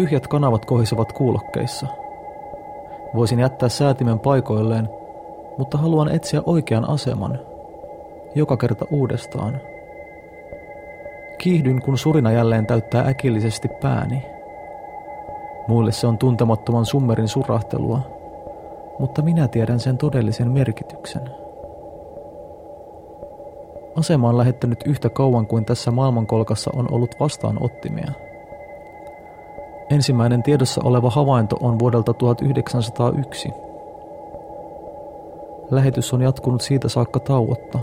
Tyhjät kanavat kohisevat kuulokkeissa. Voisin jättää säätimen paikoilleen, mutta haluan etsiä oikean aseman. Joka kerta uudestaan. Kiihdyn, kun surina jälleen täyttää äkillisesti pääni. Muille se on tuntemattoman summerin surahtelua, mutta minä tiedän sen todellisen merkityksen. Asema on lähettänyt yhtä kauan kuin tässä maailmankolkassa on ollut vastaanottimia. Ensimmäinen tiedossa oleva havainto on vuodelta 1901. Lähetys on jatkunut siitä saakka tauotta,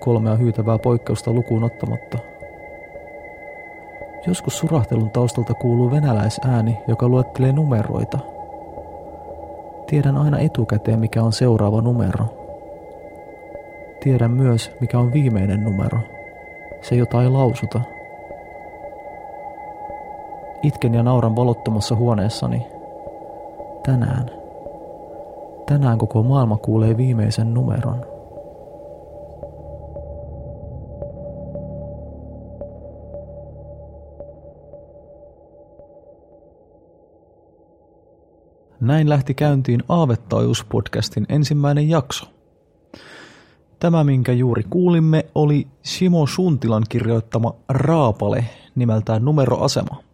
kolmea hyytävää poikkeusta lukuun ottamatta. Joskus surahtelun taustalta kuuluu venäläisääni, joka luettelee numeroita. Tiedän aina etukäteen, mikä on seuraava numero. Tiedän myös, mikä on viimeinen numero. Se, jota ei lausuta. Itken ja nauran valottomassa huoneessani. Tänään. Tänään koko maailma kuulee viimeisen numeron. Näin lähti käyntiin Aavettaajuus-podcastin ensimmäinen jakso. Tämä, minkä juuri kuulimme, oli Simo Suntilan kirjoittama Raapale nimeltään Numeroasema.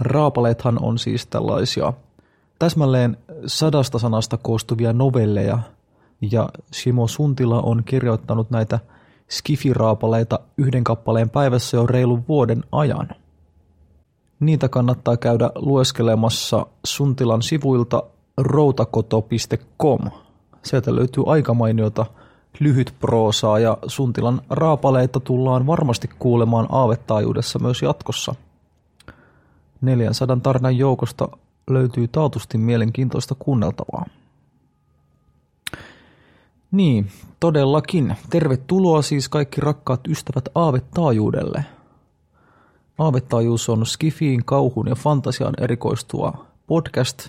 Raapalethan on siis tällaisia täsmälleen sadasta sanasta koostuvia novelleja, ja Simo Suntila on kirjoittanut näitä skifiraapaleita yhden kappaleen päivässä jo reilun vuoden ajan. Niitä kannattaa käydä lueskelemassa Suntilan sivuilta routakoto.com. Sieltä löytyy aika mainiota lyhyt proosaa ja Suntilan raapaleita tullaan varmasti kuulemaan aavettaajuudessa myös jatkossa. 400 tarinan joukosta löytyy taatusti mielenkiintoista kuunneltavaa. Niin, todellakin. Tervetuloa siis kaikki rakkaat ystävät aavettaajuudelle. Aavettaajuus on Skifiin, kauhun ja fantasiaan erikoistua podcast,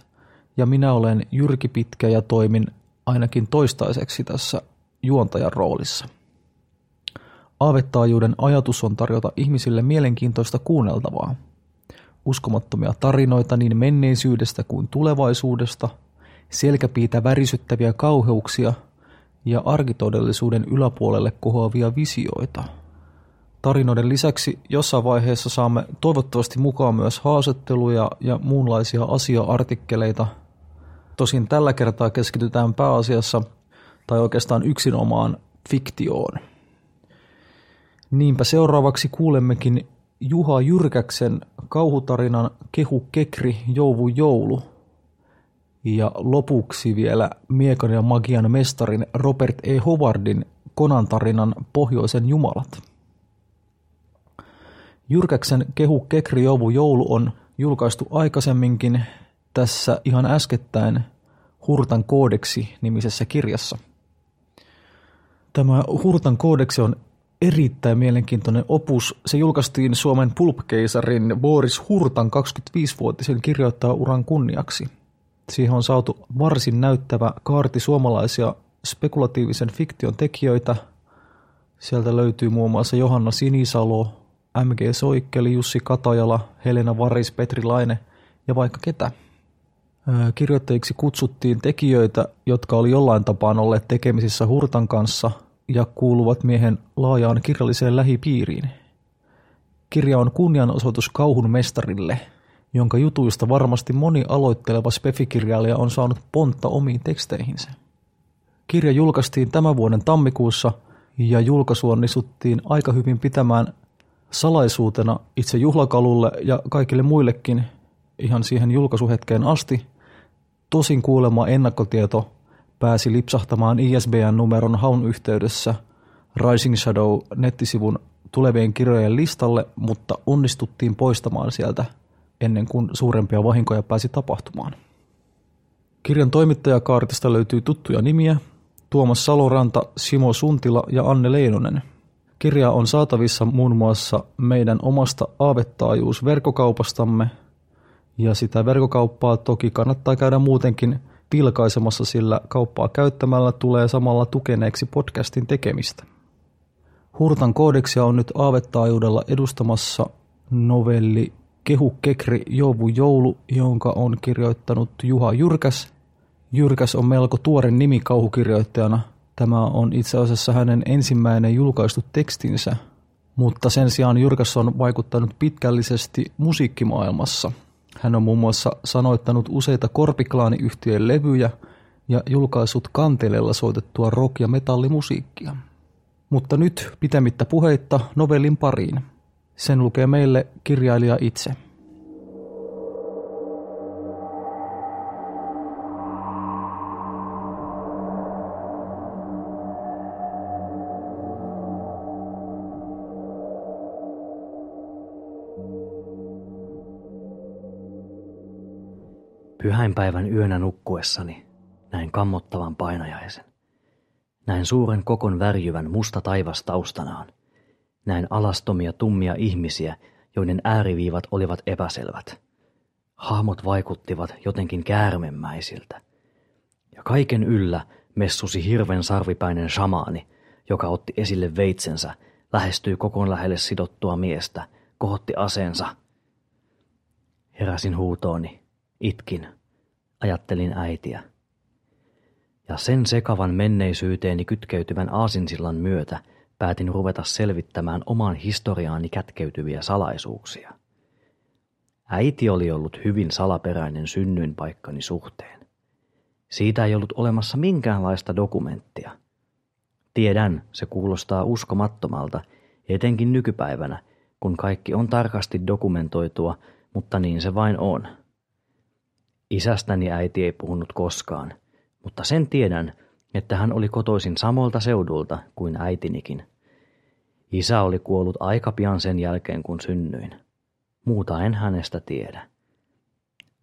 ja minä olen Jyrki Pitkä ja toimin ainakin toistaiseksi tässä juontajan roolissa. Aavettaajuuden ajatus on tarjota ihmisille mielenkiintoista kuunneltavaa. Uskomattomia tarinoita niin menneisyydestä kuin tulevaisuudesta, selkäpiitä värisyttäviä kauheuksia ja arkitodellisuuden yläpuolelle kohoavia visioita. Tarinoiden lisäksi jossain vaiheessa saamme toivottavasti mukaan myös haastatteluja ja muunlaisia asia-artikkeleita. Tosin tällä kertaa keskitytään pääasiassa – tai oikeastaan yksinomaan fiktioon. Niinpä seuraavaksi kuulemmekin Juha Jyrkäksen kauhutarinan Kehu Kekri Jouvu Joulu. Ja lopuksi vielä Miekan ja magian mestarin Robert E. Howardin Konan tarinan Pohjoisen jumalat. Jyrkäksen Kehu Kekri Jouvu Joulu on julkaistu aikaisemminkin tässä ihan äskettäin Hurtan koodeksi nimisessä kirjassa – Tämä Hurtan koodeksi on erittäin mielenkiintoinen opus. Se julkaistiin Suomen pulpkeisarin Boris Hurtan 25-vuotisen kirjoittaja-uran kunniaksi. Siihen on saatu varsin näyttävä kaarti suomalaisia spekulatiivisen fiktion tekijöitä. Sieltä löytyy muun muassa Johanna Sinisalo, M.G. Soikkeli, Jussi Katajala, Helena Varis, Petri Laine ja vaikka ketä. Kirjoittajiksi kutsuttiin tekijöitä, jotka oli jollain tapaan olleet tekemisissä Hurtan kanssa – ja kuuluvat miehen laajaan kirjalliseen lähipiiriin. Kirja on kunnianosoitus kauhun mestarille, jonka jutuista varmasti moni aloitteleva spefikirjailija on saanut pontta omiin teksteihinsä. Kirja julkaistiin tämän vuoden tammikuussa ja julkaisu onnistuttiin aika hyvin pitämään salaisuutena itse juhlakalulle ja kaikille muillekin ihan siihen julkaisuhetkeen asti. Tosin kuulema ennakkotieto pääsi lipsahtamaan ISBN-numeron haun yhteydessä Rising Shadow nettisivun tulevien kirjojen listalle, mutta onnistuttiin poistamaan sieltä ennen kuin suurempia vahinkoja pääsi tapahtumaan. Kirjan toimittajakaartista löytyy tuttuja nimiä, Tuomas Saloranta, Simo Suntila ja Anne Leinonen. Kirja on saatavissa muun muassa meidän omasta aavettaajuusverkkokaupastamme, ja sitä verkkokauppaa toki kannattaa käydä muutenkin – vilkaisemassa, sillä kauppaa käyttämällä tulee samalla tukeneeksi podcastin tekemistä. Hurtan koodeksia on nyt aavettaajuudella edustamassa novelli Kehu Kekri Jouvu Joulu, jonka on kirjoittanut Juha Jyrkäs. Jyrkäs on melko tuore nimi kauhukirjoittajana. Tämä on itse asiassa hänen ensimmäinen julkaistu tekstinsä, mutta sen sijaan Jyrkäs on vaikuttanut pitkällisesti musiikkimaailmassa. Hän on muun muassa sanoittanut useita korpiklaaniyhtiön levyjä ja julkaisut kantelella soitettua rock- ja metallimusiikkia. Mutta nyt pitämättä puheitta novellin pariin. Sen lukee meille kirjailija itse. Pyhäinpäivän yönä nukkuessani näin kammottavan painajaisen. Näin suuren kokon värjyvän musta taivas taustanaan. Näin alastomia tummia ihmisiä, joiden ääriviivat olivat epäselvät. Hahmot vaikuttivat jotenkin käärmemmäisiltä. Ja kaiken yllä messusi hirven sarvipäinen shamaani, joka otti esille veitsensä, lähestyi kokon lähelle sidottua miestä, kohotti aseensa. Heräsin huutooni, itkin, ajattelin äitiä. Ja sen sekavan menneisyyteeni kytkeytyvän aasinsillan myötä päätin ruveta selvittämään omaan historiaani kätkeytyviä salaisuuksia. Äiti oli ollut hyvin salaperäinen synnyinpaikkani suhteen. Siitä ei ollut olemassa minkäänlaista dokumenttia. Tiedän, se kuulostaa uskomattomalta, etenkin nykypäivänä, kun kaikki on tarkasti dokumentoitua, mutta niin se vain on. Isästäni äiti ei puhunut koskaan – mutta sen tiedän, että hän oli kotoisin samalta seudulta kuin äitinikin. Isä oli kuollut aika pian sen jälkeen, kun synnyin. Muuta en hänestä tiedä.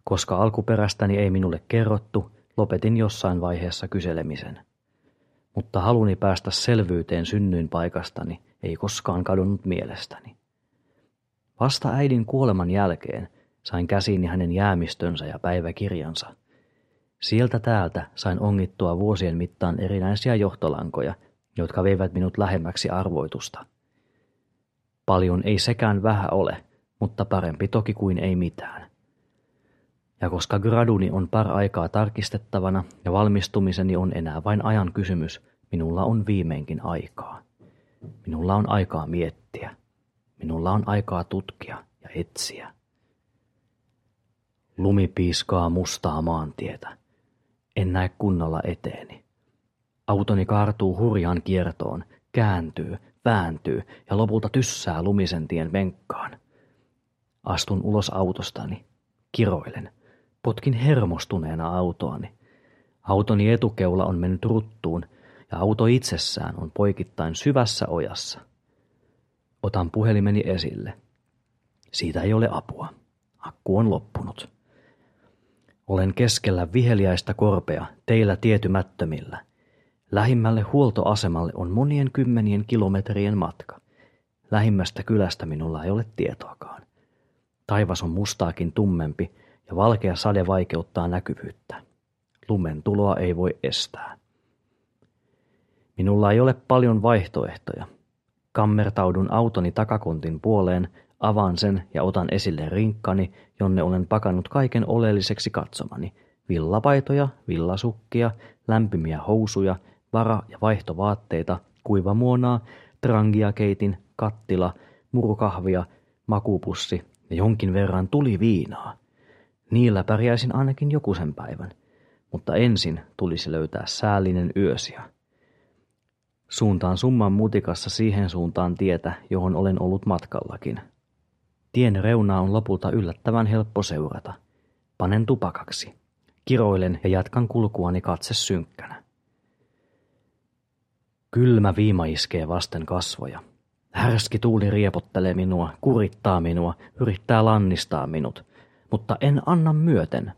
Koska alkuperästäni ei minulle kerrottu, lopetin jossain vaiheessa kyselemisen. Mutta haluni päästä selvyyteen synnyin paikastani ei koskaan kadonnut mielestäni. Vasta äidin kuoleman jälkeen sain käsiini hänen jäämistönsä ja päiväkirjansa – Sieltä täältä sain ongittua vuosien mittaan erinäisiä johtolankoja, jotka veivät minut lähemmäksi arvoitusta. Paljon ei sekään vähän ole, mutta parempi toki kuin ei mitään. Ja koska graduni on par aikaa tarkistettavana ja valmistumiseni on enää vain ajan kysymys, minulla on viimeinkin aikaa. Minulla on aikaa miettiä. Minulla on aikaa tutkia ja etsiä. Lumi piiskaa mustaa maantietä. En näe kunnolla eteeni. Autoni kaartuu hurjaan kiertoon, kääntyy, vääntyy ja lopulta tyssää lumisen tien venkkaan. Astun ulos autostani, kiroilen, potkin hermostuneena autoani. Autoni etukeula on mennyt ruttuun ja auto itsessään on poikittain syvässä ojassa. Otan puhelimeni esille. Siitä ei ole apua. Akku on loppunut. Olen keskellä viheliäistä korpea, teillä tietymättömillä. Lähimmälle huoltoasemalle on monien kymmenien kilometrien matka. Lähimmästä kylästä minulla ei ole tietoakaan. Taivas on mustaakin tummempi ja valkea sade vaikeuttaa näkyvyyttä. Lumen tuloa ei voi estää. Minulla ei ole paljon vaihtoehtoja. Kammertaudun autoni takakontin puoleen Avaan sen ja otan esille rinkkani, jonne olen pakannut kaiken oleelliseksi katsomani. Villapaitoja, villasukkia, lämpimiä housuja, vara- ja vaihtovaatteita, kuivamuonaa, trangiakeitin, kattila, murukahvia, makupussi ja jonkin verran tuli viinaa. Niillä pärjäisin ainakin joku sen päivän, mutta ensin tulisi löytää säällinen yösiä. Suuntaan summan mutikassa siihen suuntaan tietä, johon olen ollut matkallakin – Tien reunaa on lopulta yllättävän helppo seurata. Panen tupakaksi. Kiroilen ja jatkan kulkuani katse synkkänä. Kylmä viima iskee vasten kasvoja. Härski tuuli riepottelee minua, kurittaa minua, yrittää lannistaa minut, mutta en anna myöten.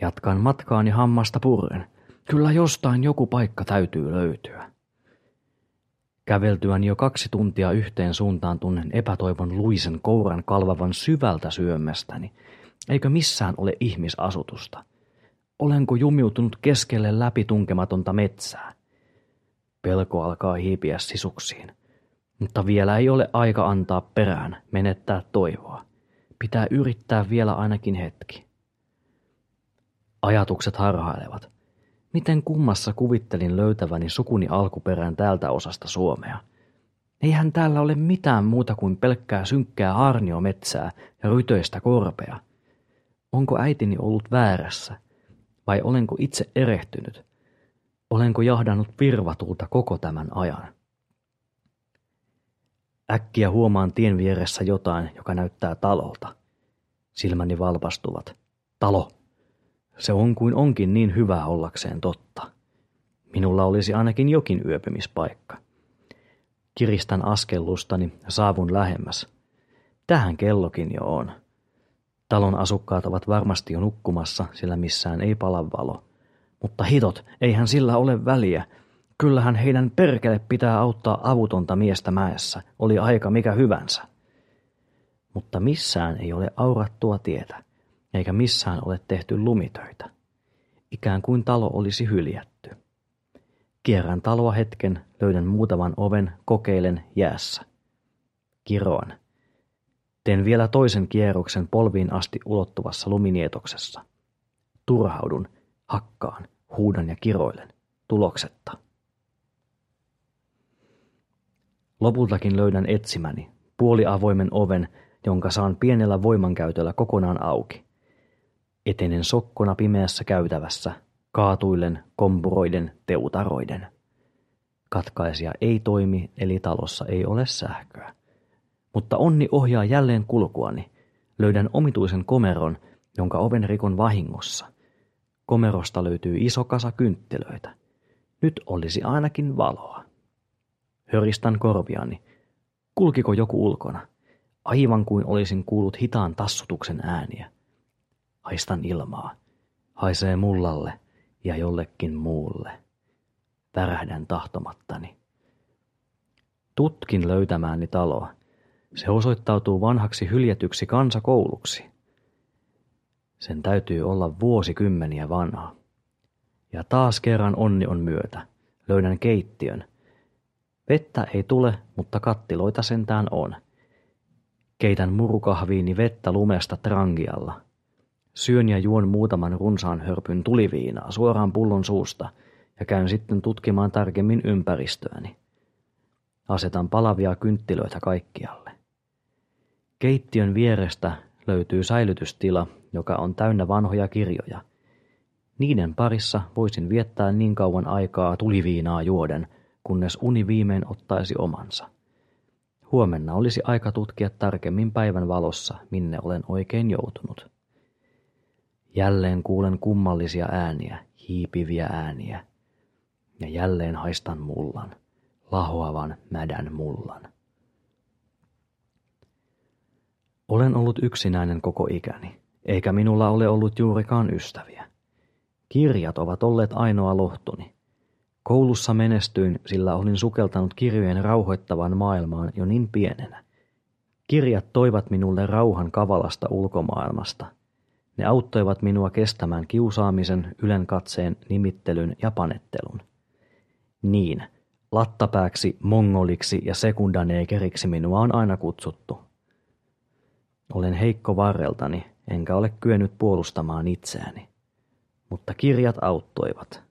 Jatkan matkaani hammasta purren. Kyllä jostain joku paikka täytyy löytyä. Käveltyäni jo kaksi tuntia yhteen suuntaan tunnen epätoivon luisen kouran kalvavan syvältä syömästäni. Eikö missään ole ihmisasutusta? Olenko jumiutunut keskelle läpitunkematonta metsää? Pelko alkaa hiipiä sisuksiin. Mutta vielä ei ole aika antaa perään, menettää toivoa. Pitää yrittää vielä ainakin hetki. Ajatukset harhailevat. Miten kummassa kuvittelin löytäväni sukuni alkuperään täältä osasta Suomea? Eihän täällä ole mitään muuta kuin pelkkää synkkää arniometsää ja rytöistä korpea. Onko äitini ollut väärässä? Vai olenko itse erehtynyt? Olenko jahdannut virvatulta koko tämän ajan? Äkkiä huomaan tien vieressä jotain, joka näyttää talolta. Silmäni valpastuvat. Talo. Se on kuin onkin niin hyvä ollakseen totta. Minulla olisi ainakin jokin yöpymispaikka. Kiristän askellustani ja saavun lähemmäs. Tähän kellokin jo on. Talon asukkaat ovat varmasti jo nukkumassa, sillä missään ei pala valo. Mutta hitot, eihän sillä ole väliä. Kyllähän heidän perkele pitää auttaa avutonta miestä mäessä, oli aika mikä hyvänsä. Mutta missään ei ole aurattua tietä, eikä missään ole tehty lumitöitä. Ikään kuin talo olisi hyljätty. Kierrän taloa hetken, löydän muutaman oven, kokeilen jäässä. Kiroan. Teen vielä toisen kierroksen polviin asti ulottuvassa luminietoksessa. Turhaudun, hakkaan, huudan ja kiroilen. Tuloksetta. Lopultakin löydän etsimäni, puoliavoimen oven, jonka saan pienellä voimankäytöllä kokonaan auki. Etenen sokkona pimeässä käytävässä, kaatuillen, kompuroiden, teutaroiden. Katkaisija ei toimi, eli talossa ei ole sähköä. Mutta onni ohjaa jälleen kulkuani. Löydän omituisen komeron, jonka oven rikon vahingossa. Komerosta löytyy iso kasa kynttilöitä. Nyt olisi ainakin valoa. Höristän korviani. Kulkiko joku ulkona? Aivan kuin olisin kuullut hitaan tassutuksen ääniä. Haistan ilmaa. Haisee mullalle ja jollekin muulle. Värähdän tahtomattani. Tutkin löytämääni taloa. Se osoittautuu vanhaksi hyljetyksi kansakouluksi. Sen täytyy olla vuosikymmeniä vanha. Ja taas kerran onni on myötä. Löydän keittiön. Vettä ei tule, mutta kattiloita sentään on. Keitän murukahviini vettä lumesta trangialla. Syön ja juon muutaman runsaan hörpyn tuliviinaa suoraan pullon suusta ja käyn sitten tutkimaan tarkemmin ympäristöäni. Asetan palavia kynttilöitä kaikkialle. Keittiön vierestä löytyy säilytystila, joka on täynnä vanhoja kirjoja. Niiden parissa voisin viettää niin kauan aikaa tuliviinaa juoden, kunnes uni viimein ottaisi omansa. Huomenna olisi aika tutkia tarkemmin päivän valossa, minne olen oikein joutunut. Jälleen kuulen kummallisia ääniä, hiipiviä ääniä. Ja jälleen haistan mullan, lahoavan mädän mullan. Olen ollut yksinäinen koko ikäni, eikä minulla ole ollut juurikaan ystäviä. Kirjat ovat olleet ainoa lohtuni. Koulussa menestyin, sillä olin sukeltanut kirjojen rauhoittavan maailmaan jo niin pienenä. Kirjat toivat minulle rauhan kavalasta ulkomaailmasta. Ne auttoivat minua kestämään kiusaamisen, ylenkatseen, nimittelyn ja panettelun. Niin, lattapääksi, mongoliksi ja sekundaneekeriksi minua on aina kutsuttu. Olen heikko varreltani, enkä ole kyennyt puolustamaan itseäni. Mutta kirjat auttoivat.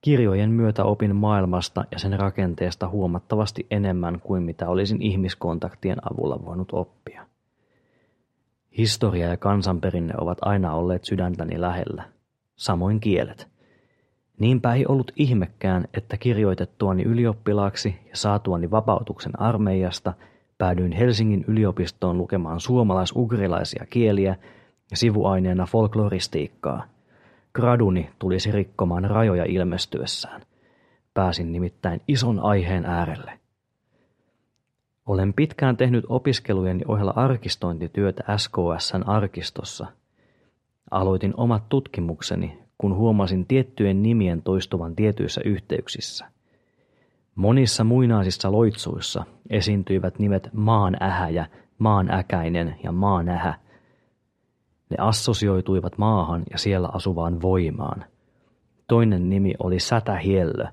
Kirjojen myötä opin maailmasta ja sen rakenteesta huomattavasti enemmän kuin mitä olisin ihmiskontaktien avulla voinut oppia. Historia ja kansanperinne ovat aina olleet sydäntäni lähellä, samoin kielet. Niinpä ei ollut ihmekään, että kirjoitettuani ylioppilaaksi ja saatuani vapautuksen armeijasta päädyin Helsingin yliopistoon lukemaan suomalais-ugrilaisia kieliä ja sivuaineena folkloristiikkaa – Graduni tulisi rikkomaan rajoja ilmestyessään. Pääsin nimittäin ison aiheen äärelle. Olen pitkään tehnyt opiskelujeni ohella arkistointityötä SKSn arkistossa. Aloitin omat tutkimukseni, kun huomasin tiettyjen nimien toistuvan tietyissä yhteyksissä. Monissa muinaisissa loitsuissa esiintyivät nimet maan ähäjä, maan äkäinen ja maan ähä – ne assosioituivat maahan ja siellä asuvaan voimaan. Toinen nimi oli Sätähiellö,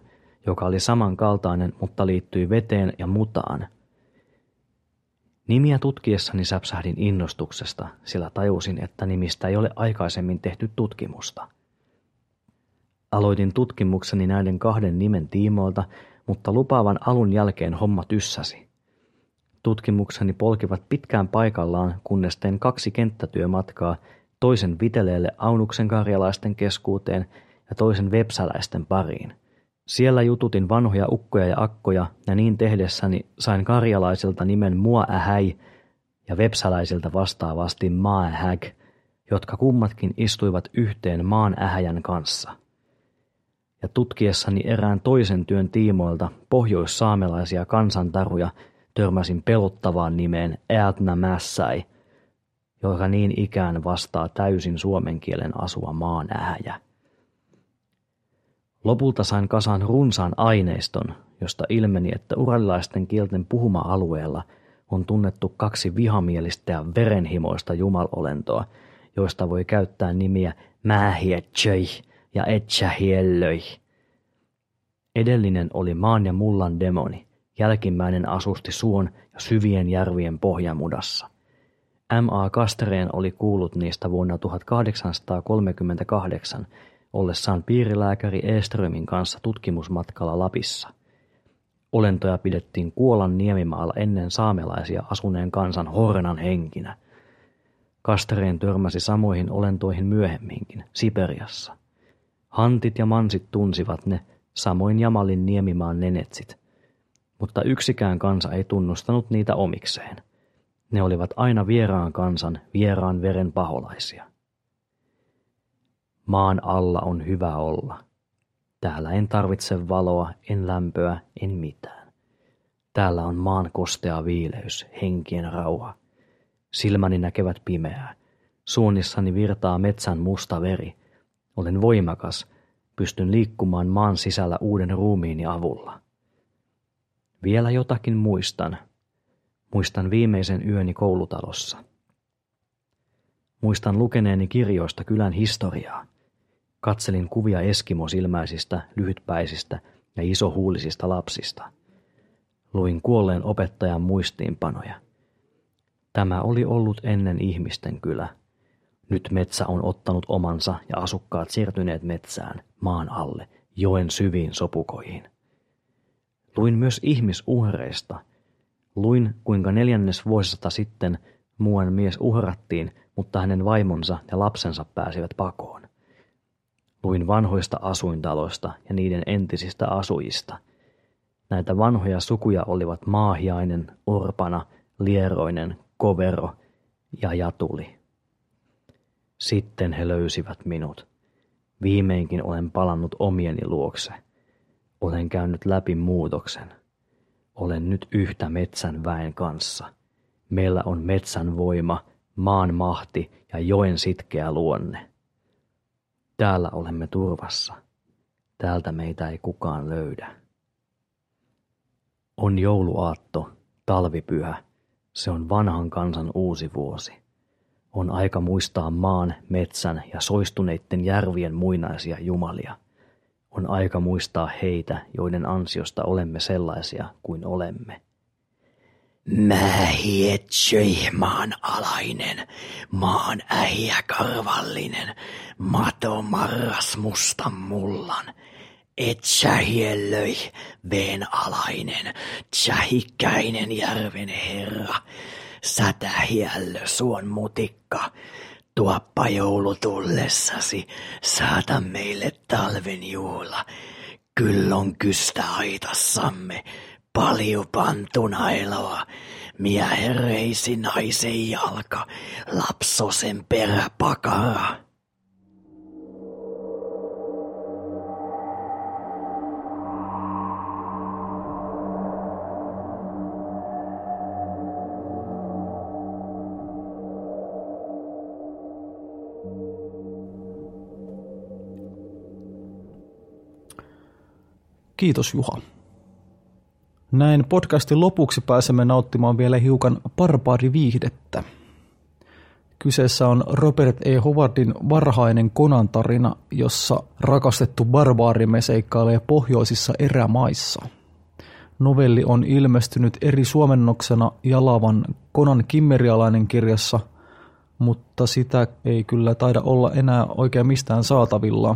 joka oli samankaltainen, mutta liittyi veteen ja mutaan. Nimiä tutkiessani säpsähdin innostuksesta, sillä tajusin, että nimistä ei ole aikaisemmin tehty tutkimusta. Aloitin tutkimukseni näiden kahden nimen tiimoilta, mutta lupaavan alun jälkeen homma tyssäsi. Tutkimukseni polkivat pitkään paikallaan, kunnes tein kaksi kenttätyömatkaa, toisen viteleelle Aunuksen karjalaisten keskuuteen ja toisen vepsäläisten pariin – siellä jututin vanhoja ukkoja ja akkoja, ja niin tehdessäni sain karjalaisilta nimen Muaähäi ja vepsäläisiltä vastaavasti Maaähäg, jotka kummatkin istuivat yhteen maan ähäjän kanssa. Ja tutkiessani erään toisen työn tiimoilta pohjoissaamelaisia kansantaruja törmäsin pelottavaan nimeen Eatna Mässäi, joka niin ikään vastaa täysin suomen kielen asua maan ähäjä. Lopulta sain kasaan runsaan aineiston, josta ilmeni, että uralilaisten kielten puhuma-alueella on tunnettu kaksi vihamielistä ja verenhimoista jumalolentoa, joista voi käyttää nimiä Mähietsöi ja Etsähiellöi. Edellinen oli maan ja mullan demoni, jälkimmäinen asusti suon ja syvien järvien pohjamudassa. M.A. Kastereen oli kuullut niistä vuonna 1838 ollessaan piirilääkäri Eströmin kanssa tutkimusmatkalla Lapissa. Olentoja pidettiin Kuolan niemimaalla ennen saamelaisia asuneen kansan hornan henkinä. Kastereen törmäsi samoihin olentoihin myöhemminkin, Siperiassa. Hantit ja mansit tunsivat ne, samoin Jamalin niemimaan nenetsit. Mutta yksikään kansa ei tunnustanut niitä omikseen. Ne olivat aina vieraan kansan, vieraan veren paholaisia. Maan alla on hyvä olla. Täällä en tarvitse valoa, en lämpöä, en mitään. Täällä on maan kostea viileys, henkien rauha. Silmäni näkevät pimeää. Suunnissani virtaa metsän musta veri. Olen voimakas, pystyn liikkumaan maan sisällä uuden ruumiini avulla. Vielä jotakin muistan. Muistan viimeisen yöni koulutalossa. Muistan lukeneeni kirjoista kylän historiaa. Katselin kuvia eskimosilmäisistä, lyhytpäisistä ja isohuulisista lapsista. Luin kuolleen opettajan muistiinpanoja. Tämä oli ollut ennen ihmisten kylä. Nyt metsä on ottanut omansa ja asukkaat siirtyneet metsään, maan alle, joen syviin sopukoihin. Luin myös ihmisuhreista. Luin, kuinka neljännes vuosista sitten muuan mies uhrattiin, mutta hänen vaimonsa ja lapsensa pääsivät pakoon. Luin vanhoista asuintaloista ja niiden entisistä asujista. Näitä vanhoja sukuja olivat Maahiainen, Orpana, Lieroinen, Kovero ja Jatuli. Sitten he löysivät minut. Viimeinkin olen palannut omieni luokse. Olen käynyt läpi muutoksen. Olen nyt yhtä metsän väen kanssa. Meillä on metsän voima, maan mahti ja joen sitkeä luonne. Täällä olemme turvassa. Täältä meitä ei kukaan löydä. On jouluaatto, talvipyhä. Se on vanhan kansan uusi vuosi. On aika muistaa maan, metsän ja soistuneiden järvien muinaisia jumalia. On aika muistaa heitä, joiden ansiosta olemme sellaisia kuin olemme. Mä hietsöi maan alainen, maan äijä karvallinen, mato marras mustan mullan. Et sä hiellöi, veen alainen, tsähikkäinen järven herra. Sätä hiellö suon mutikka, tuoppa joulu tullessasi, saata meille talven juhla. Kyllon kystä aitassamme, Paljon pantuna eloa, miehen reisi naisen jalka, lapsosen peräpakara. Kiitos Juha. Näin podcastin lopuksi pääsemme nauttimaan vielä hiukan barbaariviihdettä. Kyseessä on Robert E. Howardin varhainen Konan tarina, jossa rakastettu barbaarimme seikkailee pohjoisissa erämaissa. Novelli on ilmestynyt eri suomennoksena Jalavan Konan kimmerialainen kirjassa, mutta sitä ei kyllä taida olla enää oikein mistään saatavilla.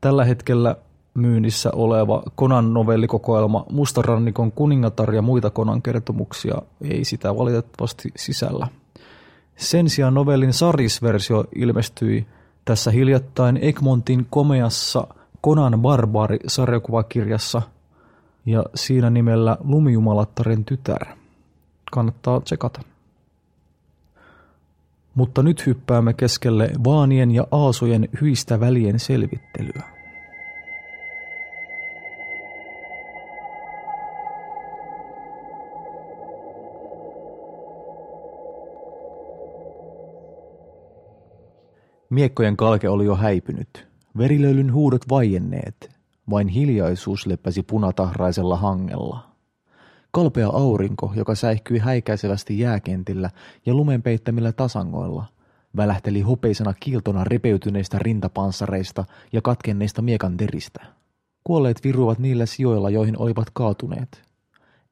Tällä hetkellä myynnissä oleva Konan novellikokoelma Mustarannikon kuningatar ja muita Konan kertomuksia ei sitä valitettavasti sisällä. Sen sijaan novellin sarisversio ilmestyi tässä hiljattain Egmontin komeassa Konan Barbari sarjakuvakirjassa ja siinä nimellä Lumijumalattaren tytär. Kannattaa tsekata. Mutta nyt hyppäämme keskelle vaanien ja aasojen hyistä välien selvittelyä. Miekkojen kalke oli jo häipynyt, verilöylyn huudot vaienneet, vain hiljaisuus leppäsi punatahraisella hangella. Kalpea aurinko, joka säihkyi häikäisevästi jääkentillä ja lumen peittämillä tasangoilla, välähteli hopeisena kiiltona ripeytyneistä rintapanssareista ja katkenneista miekan teristä. Kuolleet viruivat niillä sijoilla, joihin olivat kaatuneet.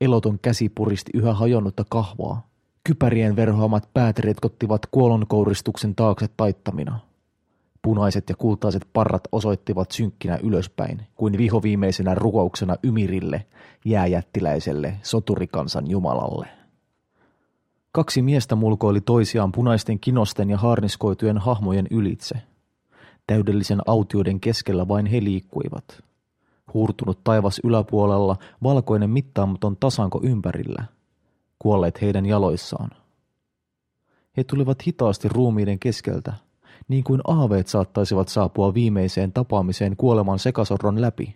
Eloton käsi puristi yhä hajonnutta kahvaa. Kypärien verhoamat päät retkottivat kuolonkouristuksen taakse taittamina. Punaiset ja kultaiset parrat osoittivat synkkinä ylöspäin, kuin vihoviimeisenä rukouksena Ymirille, jääjättiläiselle, soturikansan jumalalle. Kaksi miestä mulkoili toisiaan punaisten kinosten ja harniskoitujen hahmojen ylitse. Täydellisen autioiden keskellä vain he liikkuivat. Huurtunut taivas yläpuolella, valkoinen mittaamaton tasanko ympärillä. Kuolleet heidän jaloissaan. He tulivat hitaasti ruumiiden keskeltä, niin kuin aaveet saattaisivat saapua viimeiseen tapaamiseen kuoleman sekasorron läpi.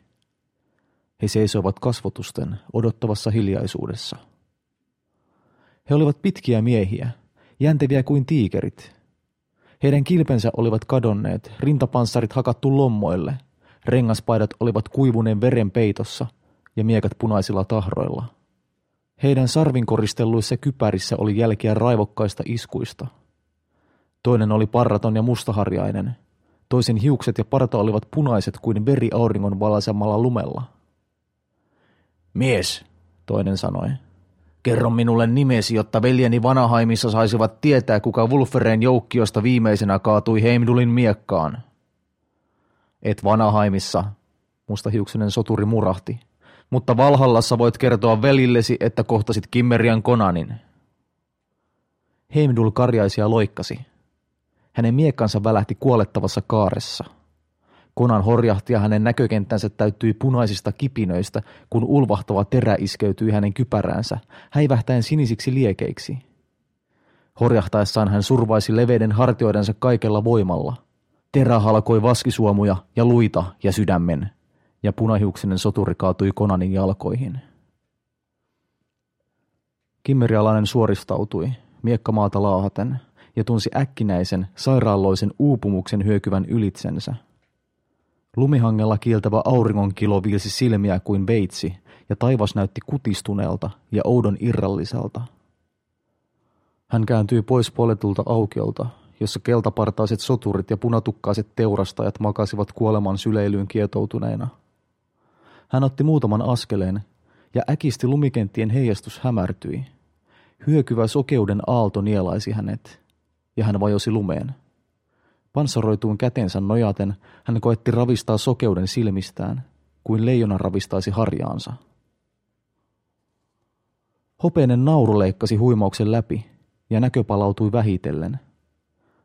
He seisoivat kasvotusten odottavassa hiljaisuudessa. He olivat pitkiä miehiä, jänteviä kuin tiikerit. Heidän kilpensä olivat kadonneet, rintapanssarit hakattu lommoille, rengaspaidat olivat kuivuneen veren peitossa ja miekat punaisilla tahroilla. Heidän sarvinkoristelluissa kypärissä oli jälkiä raivokkaista iskuista – Toinen oli parraton ja mustaharjainen. Toisen hiukset ja parta olivat punaiset kuin veri auringon valaisemalla lumella. Mies, toinen sanoi. Kerro minulle nimesi, jotta veljeni Vanahaimissa saisivat tietää, kuka Wulfereen joukkiosta viimeisenä kaatui Heimdulin miekkaan. Et Vanahaimissa, mustahiuksinen soturi murahti. Mutta Valhallassa voit kertoa velillesi, että kohtasit Kimmerian Konanin. Heimdul karjaisi ja loikkasi. Hänen miekkansa välähti kuolettavassa kaaressa. Konan horjahti ja hänen näkökenttänsä täyttyi punaisista kipinöistä, kun ulvahtava terä iskeytyi hänen kypäräänsä, häivähtäen sinisiksi liekeiksi. Horjahtaessaan hän survaisi leveiden hartioidensa kaikella voimalla. Terä halkoi vaskisuomuja ja luita ja sydämen, ja punahiuksinen soturi kaatui Konanin jalkoihin. Kimmerialainen suoristautui, miekkamaata laahaten – ja tunsi äkkinäisen, sairaalloisen uupumuksen hyökyvän ylitsensä. Lumihangella kieltävä auringonkilo viilsi silmiä kuin veitsi, ja taivas näytti kutistuneelta ja oudon irralliselta. Hän kääntyi pois poletulta aukiolta, jossa keltapartaiset soturit ja punatukkaiset teurastajat makasivat kuoleman syleilyyn kietoutuneina. Hän otti muutaman askeleen, ja äkisti lumikenttien heijastus hämärtyi. Hyökyvä sokeuden aalto nielaisi hänet, ja hän vajosi lumeen. Panssaroituun kätensä nojaten hän koetti ravistaa sokeuden silmistään, kuin leijona ravistaisi harjaansa. Hopeinen nauru leikkasi huimauksen läpi, ja näkö palautui vähitellen.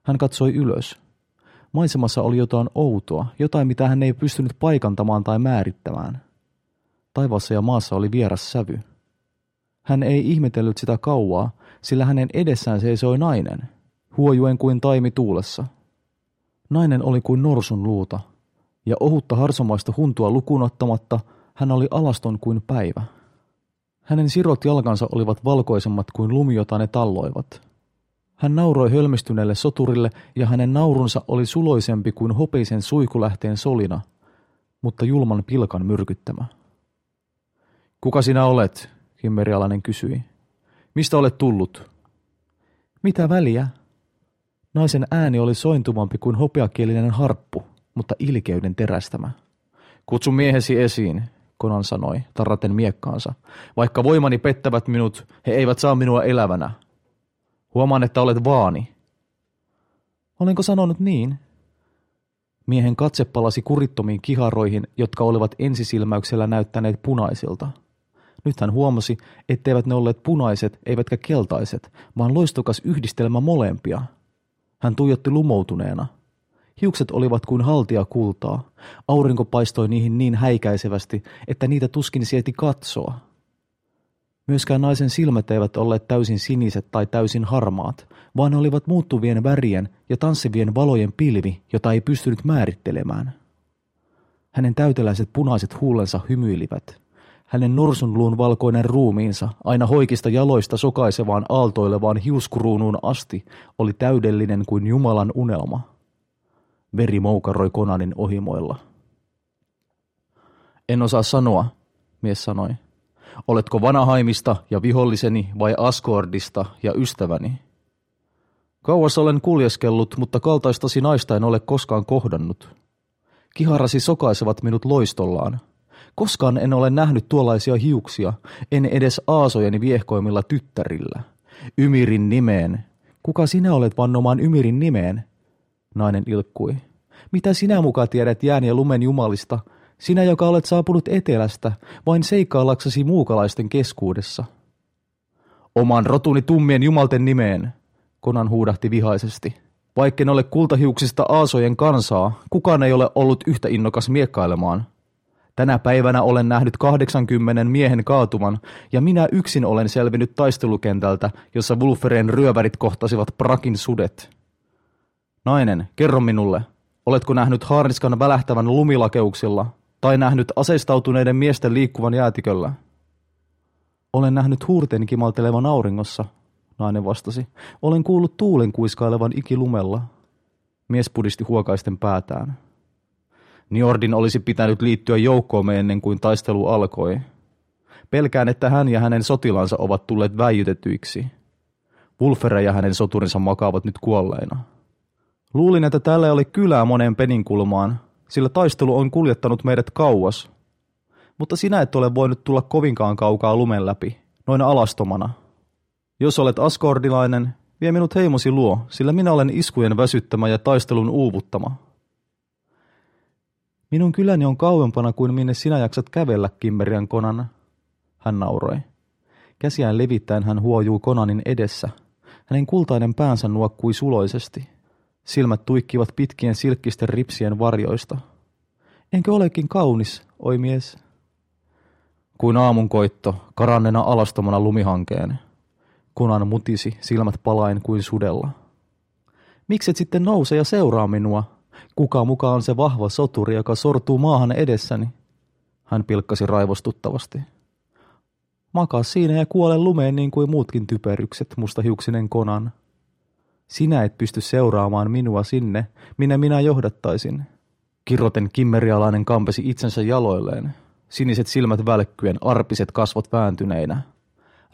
Hän katsoi ylös. Maisemassa oli jotain outoa, jotain mitä hän ei pystynyt paikantamaan tai määrittämään. Taivaassa ja maassa oli vieras sävy. Hän ei ihmetellyt sitä kauaa, sillä hänen edessään seisoi nainen – huojuen kuin taimi tuulessa. Nainen oli kuin norsun luuta, ja ohutta harsomaista huntua lukunottamatta hän oli alaston kuin päivä. Hänen sirot jalkansa olivat valkoisemmat kuin lumi, jota ne talloivat. Hän nauroi hölmistyneelle soturille, ja hänen naurunsa oli suloisempi kuin hopeisen suikulähteen solina, mutta julman pilkan myrkyttämä. Kuka sinä olet? Kimmerialainen kysyi. Mistä olet tullut? Mitä väliä? Naisen ääni oli sointumampi kuin hopeakielinen harppu, mutta ilkeyden terästämä. Kutsu miehesi esiin, Konan sanoi, tarraten miekkaansa. Vaikka voimani pettävät minut, he eivät saa minua elävänä. Huomaan, että olet vaani. Olenko sanonut niin? Miehen katse palasi kurittomiin kiharoihin, jotka olivat ensisilmäyksellä näyttäneet punaisilta. Nyt hän huomasi, etteivät ne olleet punaiset eivätkä keltaiset, vaan loistokas yhdistelmä molempia. Hän tuijotti lumoutuneena. Hiukset olivat kuin haltia kultaa. Aurinko paistoi niihin niin häikäisevästi, että niitä tuskin sieti katsoa. Myöskään naisen silmät eivät olleet täysin siniset tai täysin harmaat, vaan ne olivat muuttuvien värien ja tanssivien valojen pilvi, jota ei pystynyt määrittelemään. Hänen täyteläiset punaiset huulensa hymyilivät. Hänen norsunluun valkoinen ruumiinsa, aina hoikista jaloista sokaisevaan aaltoilevaan hiuskuruunuun asti, oli täydellinen kuin Jumalan unelma. Veri moukaroi Konanin ohimoilla. En osaa sanoa, mies sanoi. Oletko Vanahaimista ja viholliseni vai Askordista ja ystäväni? Kauas olen kuljeskellut, mutta kaltaistasi naista en ole koskaan kohdannut. Kiharasi sokaisevat minut loistollaan. Koskaan en ole nähnyt tuollaisia hiuksia, en edes aasojeni viehkoimilla tyttärillä. Ymirin nimeen. Kuka sinä olet vannomaan Ymirin nimeen? Nainen ilkkui. Mitä sinä muka tiedät jään ja lumen jumalista, sinä joka olet saapunut etelästä, vain seikkaillaksesi muukalaisten keskuudessa? Oman rotuni tummien jumalten nimeen, Konan huudahti vihaisesti. Vaikken ole kultahiuksista aasojen kansaa, kukaan ei ole ollut yhtä innokas miekkailemaan. Tänä päivänä olen nähnyt 80 miehen kaatuman, ja minä yksin olen selvinnyt taistelukentältä, jossa Wulferen ryövärit kohtasivat Prakin sudet. Nainen, kerro minulle, oletko nähnyt haariskan välähtävän lumilakeuksilla, tai nähnyt aseistautuneiden miesten liikkuvan jäätiköllä? Olen nähnyt huurten kimaltelevan auringossa, nainen vastasi. Olen kuullut tuulen kuiskailevan ikilumella. Mies pudisti huokaisten päätään. Niordin olisi pitänyt liittyä joukkoomme ennen kuin taistelu alkoi. Pelkään, että hän ja hänen sotilansa ovat tulleet väijytetyiksi. Wulfere ja hänen soturinsa makaavat nyt kuolleina. Luulin, että tällä oli kylää moneen peninkulmaan, sillä taistelu on kuljettanut meidät kauas. Mutta sinä et ole voinut tulla kovinkaan kaukaa lumen läpi, noin alastomana – jos olet askordilainen, vie minut heimosi luo, sillä minä olen iskujen väsyttämä ja taistelun uuvuttama. Minun kyläni on kauempana kuin minne sinä jaksat kävellä, Kimmerian Konan, hän nauroi. Käsiään levittäen hän huojuu Konanin edessä. Hänen kultainen päänsä nuokkui suloisesti. Silmät tuikkivat pitkien silkkisten ripsien varjoista. Enkö olekin kaunis, oi mies? Kuin aamunkoitto, karannena alastomana lumihankeen. Kunan mutisi, silmät palain kuin sudella. Mikset sitten nouse ja seuraa minua? Kuka mukaan on se vahva soturi, joka sortuu maahan edessäni? Hän pilkkasi raivostuttavasti. Makaa siinä ja kuole lumeen niin kuin muutkin typerykset, mustahiuksinen konan. Sinä et pysty seuraamaan minua sinne, minä minä johdattaisin. Kirroten kimmerialainen kampesi itsensä jaloilleen, siniset silmät välkkyen, arpiset kasvot vääntyneinä –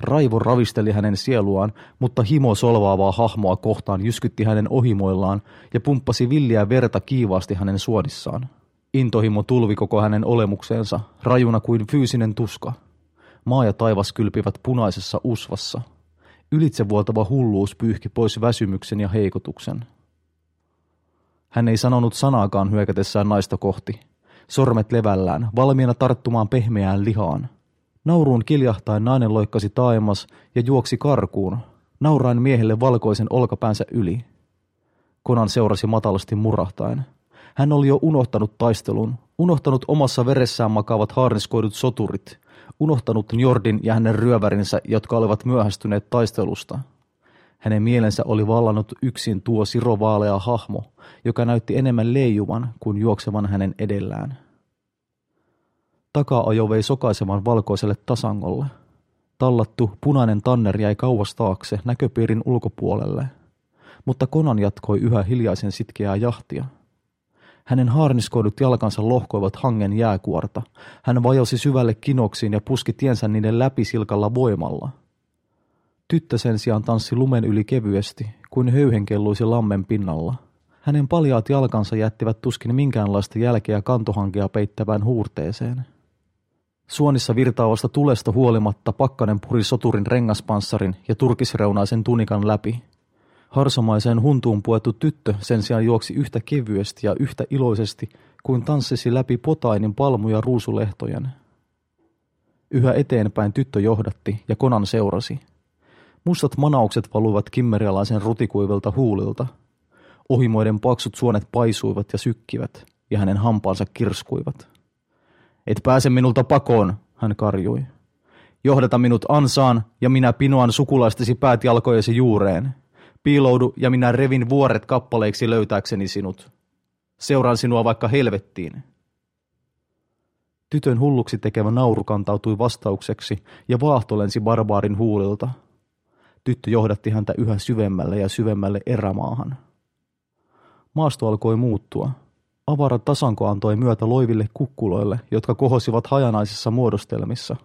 Raivo ravisteli hänen sieluaan, mutta himo solvaavaa hahmoa kohtaan jyskytti hänen ohimoillaan ja pumppasi villiä verta kiivaasti hänen suodissaan. Intohimo tulvi koko hänen olemukseensa, rajuna kuin fyysinen tuska. Maa ja taivas kylpivät punaisessa usvassa. Ylitsevuotava hulluus pyyhki pois väsymyksen ja heikotuksen. Hän ei sanonut sanaakaan hyökätessään naista kohti. Sormet levällään, valmiina tarttumaan pehmeään lihaan – Nauruun kiljahtain nainen loikkasi taimas ja juoksi karkuun, naurain miehelle valkoisen olkapäänsä yli. Konan seurasi matalasti murahtain. Hän oli jo unohtanut taistelun, unohtanut omassa veressään makaavat haarniskoidut soturit, unohtanut Njordin ja hänen ryövärinsä, jotka olivat myöhästyneet taistelusta. Hänen mielensä oli vallannut yksin tuo sirovaalea hahmo, joka näytti enemmän leijuvan kuin juoksevan hänen edellään. Taka-ajo vei sokaisevan valkoiselle tasangolle. Tallattu punainen tanner jäi kauas taakse näköpiirin ulkopuolelle, mutta Konan jatkoi yhä hiljaisen sitkeää jahtia. Hänen haarniskoidut jalkansa lohkoivat hangen jääkuorta. Hän vajosi syvälle kinoksiin ja puski tiensä niiden läpi silkalla voimalla. Tyttö sen sijaan tanssi lumen yli kevyesti, kuin höyhenkelluisi lammen pinnalla. Hänen paljaat jalkansa jättivät tuskin minkäänlaista jälkeä kantohankea peittävään huurteeseen. Suonissa virtaavasta tulesta huolimatta pakkanen puri soturin rengaspanssarin ja turkisreunaisen tunikan läpi. Harsomaiseen huntuun puettu tyttö sen sijaan juoksi yhtä kevyesti ja yhtä iloisesti kuin tanssisi läpi potainin palmuja ruusulehtojen. Yhä eteenpäin tyttö johdatti ja konan seurasi. Mustat manaukset valuivat kimmerialaisen rutikuivilta huulilta. Ohimoiden paksut suonet paisuivat ja sykkivät, ja hänen hampaansa kirskuivat. Et pääse minulta pakoon, hän karjui. Johdata minut ansaan, ja minä pinoan sukulaistesi päät jalkojesi juureen. Piiloudu, ja minä revin vuoret kappaleiksi löytääkseni sinut. Seuraan sinua vaikka helvettiin. Tytön hulluksi tekevä nauru kantautui vastaukseksi, ja vaahto lensi barbaarin huulilta. Tyttö johdatti häntä yhä syvemmälle ja syvemmälle erämaahan. Maasto alkoi muuttua. Avara tasanko antoi myötä loiville kukkuloille, jotka kohosivat hajanaisissa muodostelmissa.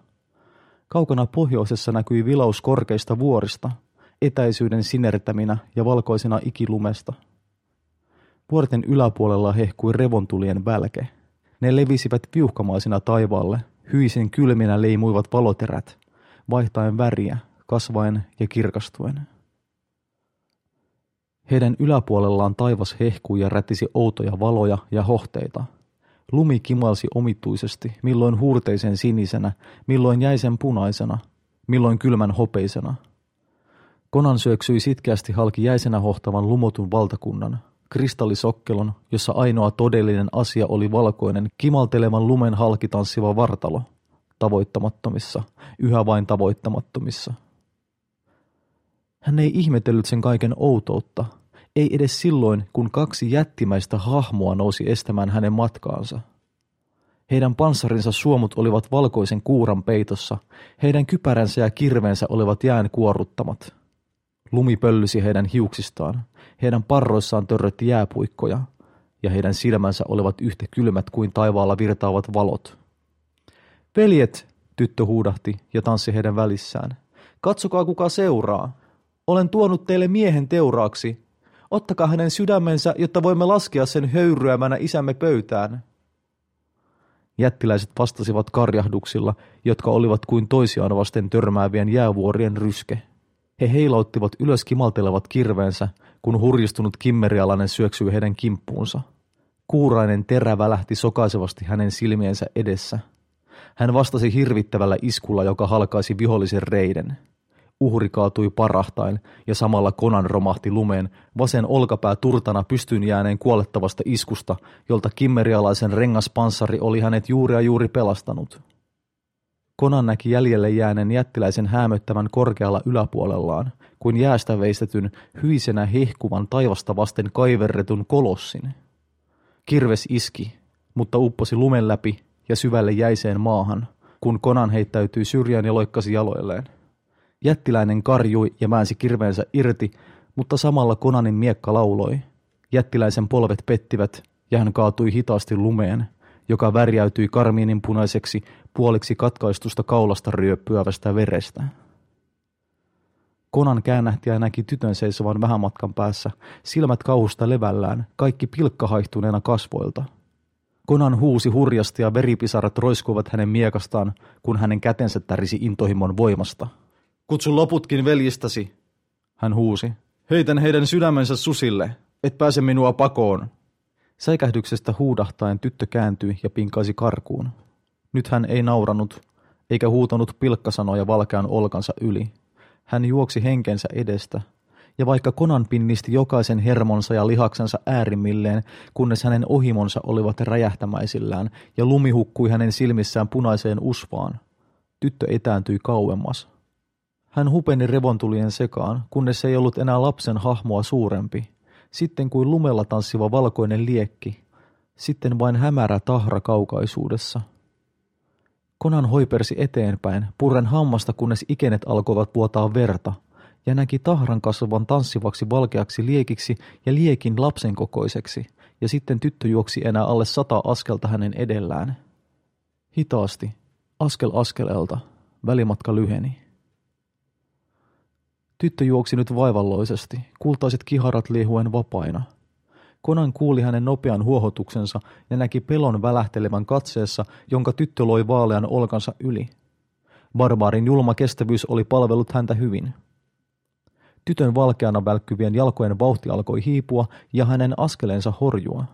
Kaukana pohjoisessa näkyi vilaus korkeista vuorista, etäisyyden sinertäminä ja valkoisena ikilumesta. Vuorten yläpuolella hehkui revontulien välke. Ne levisivät piuhkamaisina taivaalle, hyisen kylminä leimuivat valoterät, vaihtaen väriä, kasvaen ja kirkastuen. Heidän yläpuolellaan taivas hehkui ja rätisi outoja valoja ja hohteita. Lumi kimalsi omituisesti, milloin huurteisen sinisenä, milloin jäisen punaisena, milloin kylmän hopeisena. Konan syöksyi sitkeästi halki jäisenä hohtavan lumotun valtakunnan, kristallisokkelon, jossa ainoa todellinen asia oli valkoinen, kimaltelevan lumen halki tanssiva vartalo, tavoittamattomissa, yhä vain tavoittamattomissa – hän ei ihmetellyt sen kaiken outoutta, ei edes silloin, kun kaksi jättimäistä hahmoa nousi estämään hänen matkaansa. Heidän panssarinsa suomut olivat valkoisen kuuran peitossa, heidän kypäränsä ja kirveensä olivat jään kuorruttamat. Lumi pöllysi heidän hiuksistaan, heidän parroissaan törrötti jääpuikkoja, ja heidän silmänsä olivat yhtä kylmät kuin taivaalla virtaavat valot. Veljet, tyttö huudahti ja tanssi heidän välissään. Katsokaa kuka seuraa. Olen tuonut teille miehen teuraaksi. Ottakaa hänen sydämensä, jotta voimme laskea sen höyryämänä isämme pöytään. Jättiläiset vastasivat karjahduksilla, jotka olivat kuin toisiaan vasten törmäävien jäävuorien ryske. He heilauttivat ylös kimaltelevat kirveensä, kun hurjistunut kimmerialainen syöksyi heidän kimppuunsa. Kuurainen terä välähti sokaisevasti hänen silmiensä edessä. Hän vastasi hirvittävällä iskulla, joka halkaisi vihollisen reiden. Uhri kaatui parahtain ja samalla konan romahti lumeen, vasen olkapää turtana pystyyn jääneen kuolettavasta iskusta, jolta kimmerialaisen rengaspanssari oli hänet juuri ja juuri pelastanut. Konan näki jäljelle jääneen jättiläisen häämöttävän korkealla yläpuolellaan, kuin jäästä veistetyn, hyisenä hehkuvan taivasta vasten kaiverretun kolossin. Kirves iski, mutta upposi lumen läpi ja syvälle jäiseen maahan, kun Konan heittäytyi syrjään ja loikkasi jaloilleen. Jättiläinen karjui ja väänsi kirveensä irti, mutta samalla Konanin miekka lauloi. Jättiläisen polvet pettivät ja hän kaatui hitaasti lumeen, joka värjäytyi karmiinin punaiseksi puoliksi katkaistusta kaulasta ryöppyävästä verestä. Konan käännähti ja näki tytön seisovan vähän matkan päässä, silmät kauhusta levällään, kaikki pilkkahaihtuneena kasvoilta. Konan huusi hurjasti ja veripisarat roiskuivat hänen miekastaan, kun hänen kätensä tärisi intohimon voimasta. Kutsu loputkin veljistäsi, hän huusi. Heitän heidän sydämensä susille, et pääse minua pakoon. Säikähdyksestä huudahtaen tyttö kääntyi ja pinkaisi karkuun. Nyt hän ei nauranut, eikä huutanut pilkkasanoja valkean olkansa yli. Hän juoksi henkensä edestä, ja vaikka konan pinnisti jokaisen hermonsa ja lihaksensa äärimmilleen, kunnes hänen ohimonsa olivat räjähtämäisillään ja lumi hukkui hänen silmissään punaiseen usvaan, tyttö etääntyi kauemmas. Hän hupeni revontulien sekaan, kunnes ei ollut enää lapsen hahmoa suurempi. Sitten kuin lumella tanssiva valkoinen liekki. Sitten vain hämärä tahra kaukaisuudessa. Konan hoipersi eteenpäin, purren hammasta, kunnes ikenet alkoivat vuotaa verta, ja näki tahran kasvavan tanssivaksi valkeaksi liekiksi ja liekin lapsen kokoiseksi, ja sitten tyttö juoksi enää alle sata askelta hänen edellään. Hitaasti, askel askeleelta, välimatka lyheni. Tyttö juoksi nyt vaivalloisesti, kultaiset kiharat liehuen vapaina. Konan kuuli hänen nopean huohotuksensa ja näki pelon välähtelevän katseessa, jonka tyttö loi vaalean olkansa yli. Barbaarin julma kestävyys oli palvellut häntä hyvin. Tytön valkeana välkkyvien jalkojen vauhti alkoi hiipua ja hänen askeleensa horjua.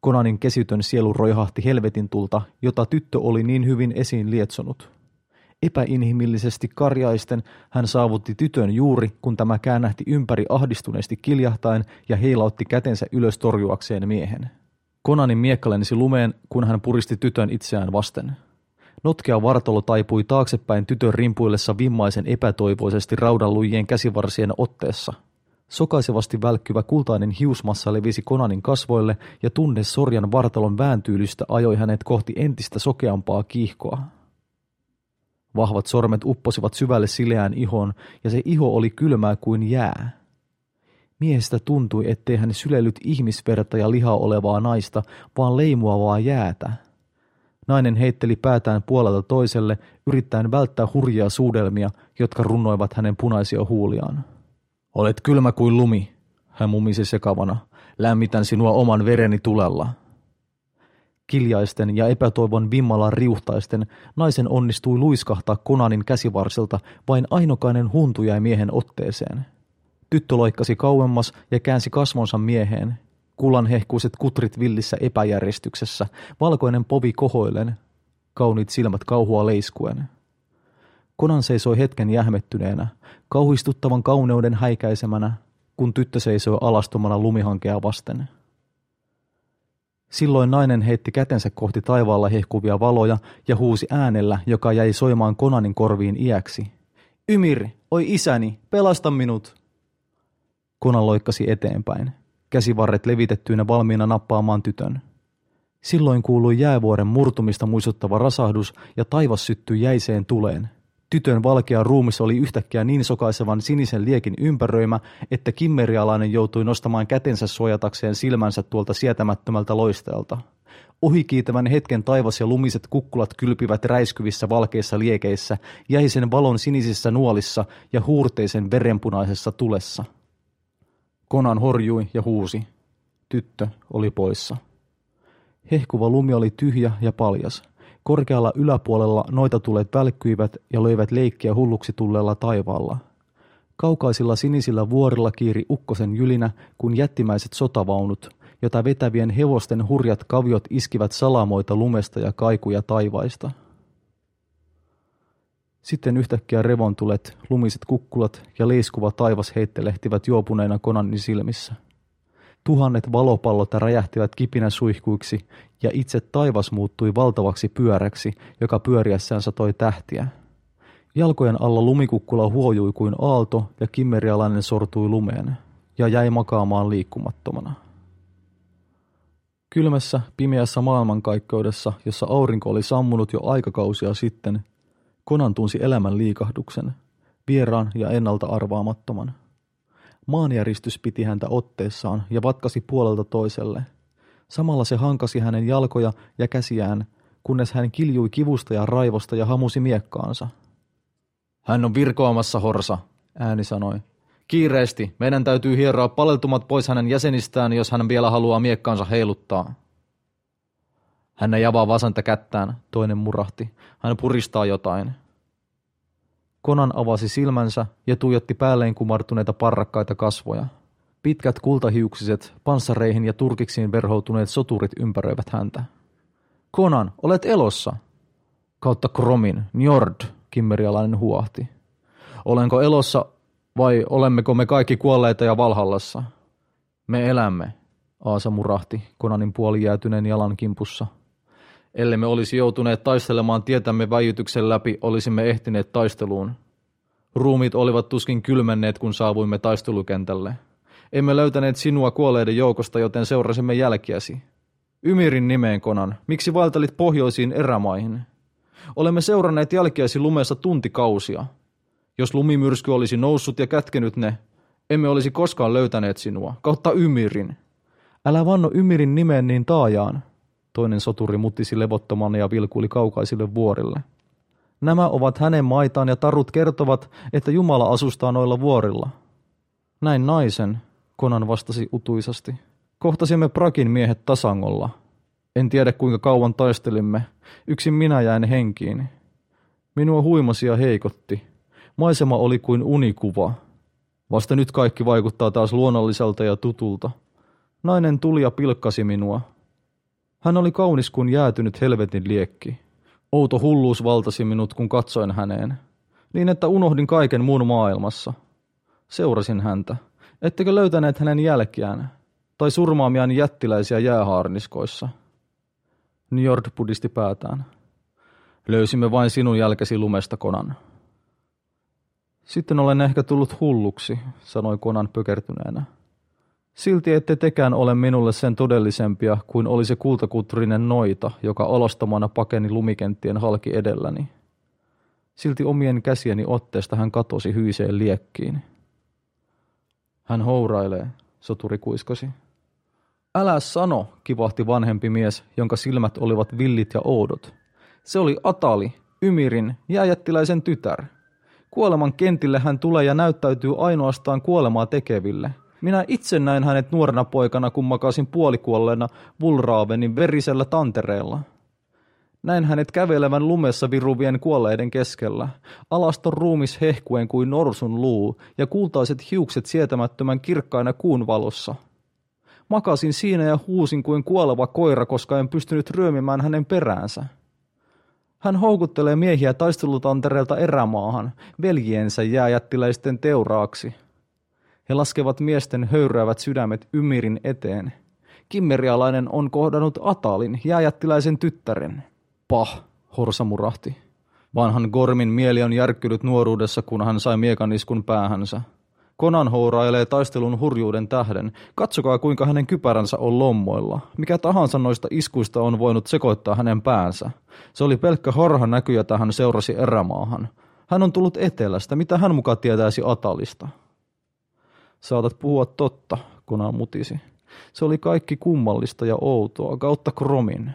Konanin kesytön sielu roihahti helvetin tulta, jota tyttö oli niin hyvin esiin lietsonut. Epäinhimillisesti karjaisten hän saavutti tytön juuri, kun tämä käännähti ympäri ahdistuneesti kiljahtaen ja heilautti kätensä ylös torjuakseen miehen. Konanin miekka lensi lumeen, kun hän puristi tytön itseään vasten. Notkea vartalo taipui taaksepäin tytön rimpuillessa vimmaisen epätoivoisesti raudalluijien käsivarsien otteessa. Sokaisevasti välkkyvä kultainen hiusmassa levisi Konanin kasvoille ja tunne sorjan vartalon vääntyylystä ajoi hänet kohti entistä sokeampaa kiihkoa. Vahvat sormet upposivat syvälle sileään ihoon ja se iho oli kylmää kuin jää. Miehestä tuntui, ettei hän sylellyt ihmisverta ja lihaa olevaa naista, vaan leimuavaa jäätä – Nainen heitteli päätään puolelta toiselle, yrittäen välttää hurjia suudelmia, jotka runnoivat hänen punaisia huuliaan. Olet kylmä kuin lumi, hän mumisi sekavana. Lämmitän sinua oman vereni tulella. Kiljaisten ja epätoivon vimmalla riuhtaisten naisen onnistui luiskahtaa Konanin käsivarsilta, vain ainokainen huntu jäi miehen otteeseen. Tyttö loikkasi kauemmas ja käänsi kasvonsa mieheen, Kullanhehkuiset kutrit villissä epäjärjestyksessä, valkoinen povi kohoilen, kauniit silmät kauhua leiskuen. Konan seisoi hetken jähmettyneenä, kauhistuttavan kauneuden häikäisemänä, kun tyttö seisoi alastomana lumihankea vasten. Silloin nainen heitti kätensä kohti taivaalla hehkuvia valoja ja huusi äänellä, joka jäi soimaan Konanin korviin iäksi. Ymir, oi isäni, pelasta minut! Konan loikkasi eteenpäin käsivarret levitettyinä valmiina nappaamaan tytön. Silloin kuului jäävuoren murtumista muistuttava rasahdus ja taivas syttyi jäiseen tuleen. Tytön valkea ruumis oli yhtäkkiä niin sokaisevan sinisen liekin ympäröimä, että kimmerialainen joutui nostamaan kätensä suojatakseen silmänsä tuolta sietämättömältä loisteelta. Ohikiitävän hetken taivas ja lumiset kukkulat kylpivät räiskyvissä valkeissa liekeissä, jäisen valon sinisissä nuolissa ja huurteisen verenpunaisessa tulessa – Konan horjui ja huusi. Tyttö oli poissa. Hehkuva lumi oli tyhjä ja paljas. Korkealla yläpuolella noita tulet välkkyivät ja löivät leikkiä hulluksi tulleella taivaalla. Kaukaisilla sinisillä vuorilla kiiri ukkosen jylinä, kun jättimäiset sotavaunut, jota vetävien hevosten hurjat kaviot iskivät salamoita lumesta ja kaikuja taivaista. Sitten yhtäkkiä revontulet, lumiset kukkulat ja leiskuva taivas heittelehtivät juopuneina Konanin silmissä. Tuhannet valopallot räjähtivät kipinä suihkuiksi ja itse taivas muuttui valtavaksi pyöräksi, joka pyöriessään satoi tähtiä. Jalkojen alla lumikukkula huojui kuin aalto ja kimmerialainen sortui lumeen ja jäi makaamaan liikkumattomana. Kylmässä, pimeässä maailmankaikkeudessa, jossa aurinko oli sammunut jo aikakausia sitten, Konan tunsi elämän liikahduksen, vieraan ja ennalta arvaamattoman. Maanjäristys piti häntä otteessaan ja vatkasi puolelta toiselle. Samalla se hankasi hänen jalkoja ja käsiään, kunnes hän kiljui kivusta ja raivosta ja hamusi miekkaansa. Hän on virkoamassa, Horsa, ääni sanoi. Kiireesti, meidän täytyy hieroa paleltumat pois hänen jäsenistään, jos hän vielä haluaa miekkaansa heiluttaa. Hän ei avaa vasenta kättään, toinen murahti. Hän puristaa jotain. Konan avasi silmänsä ja tuijotti päälleen kumartuneita parrakkaita kasvoja. Pitkät kultahiuksiset, panssareihin ja turkiksiin verhoutuneet soturit ympäröivät häntä. Konan, olet elossa! Kautta Kromin, Njord, kimmerialainen huahti. Olenko elossa vai olemmeko me kaikki kuolleita ja valhallassa? Me elämme, Aasa murahti Konanin puoli jäätyneen jalan kimpussa – Ellemme olisi joutuneet taistelemaan tietämme väijytyksen läpi, olisimme ehtineet taisteluun. Ruumit olivat tuskin kylmenneet, kun saavuimme taistelukentälle. Emme löytäneet sinua kuolleiden joukosta, joten seurasimme jälkiäsi. Ymirin nimeen, Konan. Miksi vaeltelit pohjoisiin erämaihin? Olemme seuranneet jälkiäsi lumessa tuntikausia. Jos lumimyrsky olisi noussut ja kätkenyt ne, emme olisi koskaan löytäneet sinua, kautta Ymirin. Älä vanno Ymirin nimeen niin taajaan, Toinen soturi muttisi levottomana ja vilkuili kaukaisille vuorille. Nämä ovat hänen maitaan ja tarut kertovat, että Jumala asustaa noilla vuorilla. Näin naisen, Konan vastasi utuisasti. Kohtasimme Prakin miehet tasangolla. En tiedä kuinka kauan taistelimme. Yksin minä jäin henkiin. Minua huimasi ja heikotti. Maisema oli kuin unikuva. Vasta nyt kaikki vaikuttaa taas luonnolliselta ja tutulta. Nainen tuli ja pilkkasi minua. Hän oli kaunis kuin jäätynyt helvetin liekki. Outo hulluus valtasi minut, kun katsoin häneen. Niin, että unohdin kaiken muun maailmassa. Seurasin häntä. Ettekö löytäneet hänen jälkiään? Tai surmaamiaan jättiläisiä jäähaarniskoissa? Njord pudisti päätään. Löysimme vain sinun jälkesi lumesta, Konan. Sitten olen ehkä tullut hulluksi, sanoi Konan pökertyneenä. Silti ette tekään ole minulle sen todellisempia kuin oli se kultakutrinen noita, joka alastamana pakeni lumikenttien halki edelläni. Silti omien käsieni otteesta hän katosi hyiseen liekkiin. Hän hourailee, soturi kuiskasi. Älä sano, kivahti vanhempi mies, jonka silmät olivat villit ja oudot. Se oli Atali, Ymirin, jääjättiläisen tytär. Kuoleman kentille hän tulee ja näyttäytyy ainoastaan kuolemaa tekeville. Minä itse näin hänet nuorena poikana, kun makasin puolikuolleena Vulraavenin verisellä tantereella. Näin hänet kävelevän lumessa viruvien kuolleiden keskellä, alaston ruumis hehkuen kuin norsun luu ja kultaiset hiukset sietämättömän kirkkaina kuun valossa. Makasin siinä ja huusin kuin kuoleva koira, koska en pystynyt ryömimään hänen peräänsä. Hän houkuttelee miehiä taistelutantereelta erämaahan, veljiensä jääjättiläisten teuraaksi. He laskevat miesten höyryävät sydämet Ymirin eteen. Kimmerialainen on kohdannut Atalin, jääjättiläisen tyttären. Pah, Horsa murahti. Vanhan Gormin mieli on järkkynyt nuoruudessa, kun hän sai miekaniskun päähänsä. Konan hourailee taistelun hurjuuden tähden. Katsokaa, kuinka hänen kypäränsä on lommoilla. Mikä tahansa noista iskuista on voinut sekoittaa hänen päänsä. Se oli pelkkä harha näky, jota hän seurasi erämaahan. Hän on tullut etelästä. Mitä hän mukaan tietäisi Atalista? Saatat puhua totta, Konan mutisi. Se oli kaikki kummallista ja outoa, kautta kromin.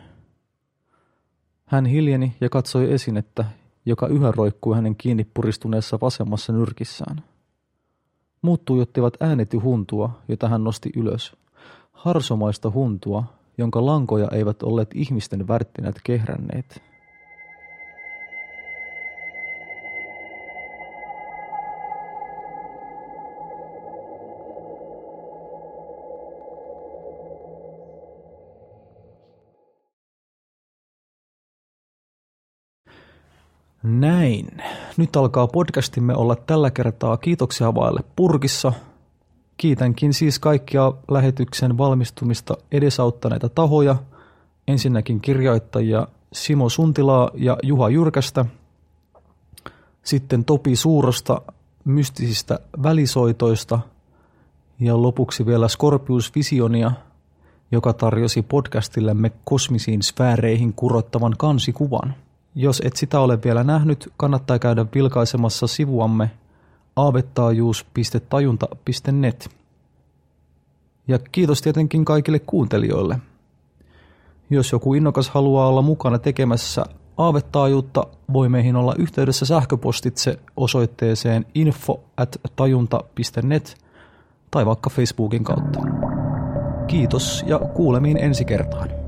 Hän hiljeni ja katsoi esinettä, joka yhä roikkui hänen kiinni puristuneessa vasemmassa nyrkissään. Muut tuijottivat ääneti huntua, jota hän nosti ylös. Harsomaista huntua, jonka lankoja eivät olleet ihmisten värttinät kehränneet. Näin. Nyt alkaa podcastimme olla tällä kertaa kiitoksia vaille purkissa. Kiitänkin siis kaikkia lähetyksen valmistumista edesauttaneita tahoja. Ensinnäkin kirjoittajia Simo Suntilaa ja Juha Jyrkästä. Sitten Topi Suurosta mystisistä välisoitoista. Ja lopuksi vielä Scorpius Visionia, joka tarjosi podcastillemme kosmisiin sfääreihin kurottavan kansikuvan. Jos et sitä ole vielä nähnyt, kannattaa käydä vilkaisemassa sivuamme aavettaajuus.tajunta.net. Ja kiitos tietenkin kaikille kuuntelijoille. Jos joku innokas haluaa olla mukana tekemässä aavetaajuutta, voi meihin olla yhteydessä sähköpostitse osoitteeseen info at tajunta.net tai vaikka Facebookin kautta. Kiitos ja kuulemiin ensi kertaan.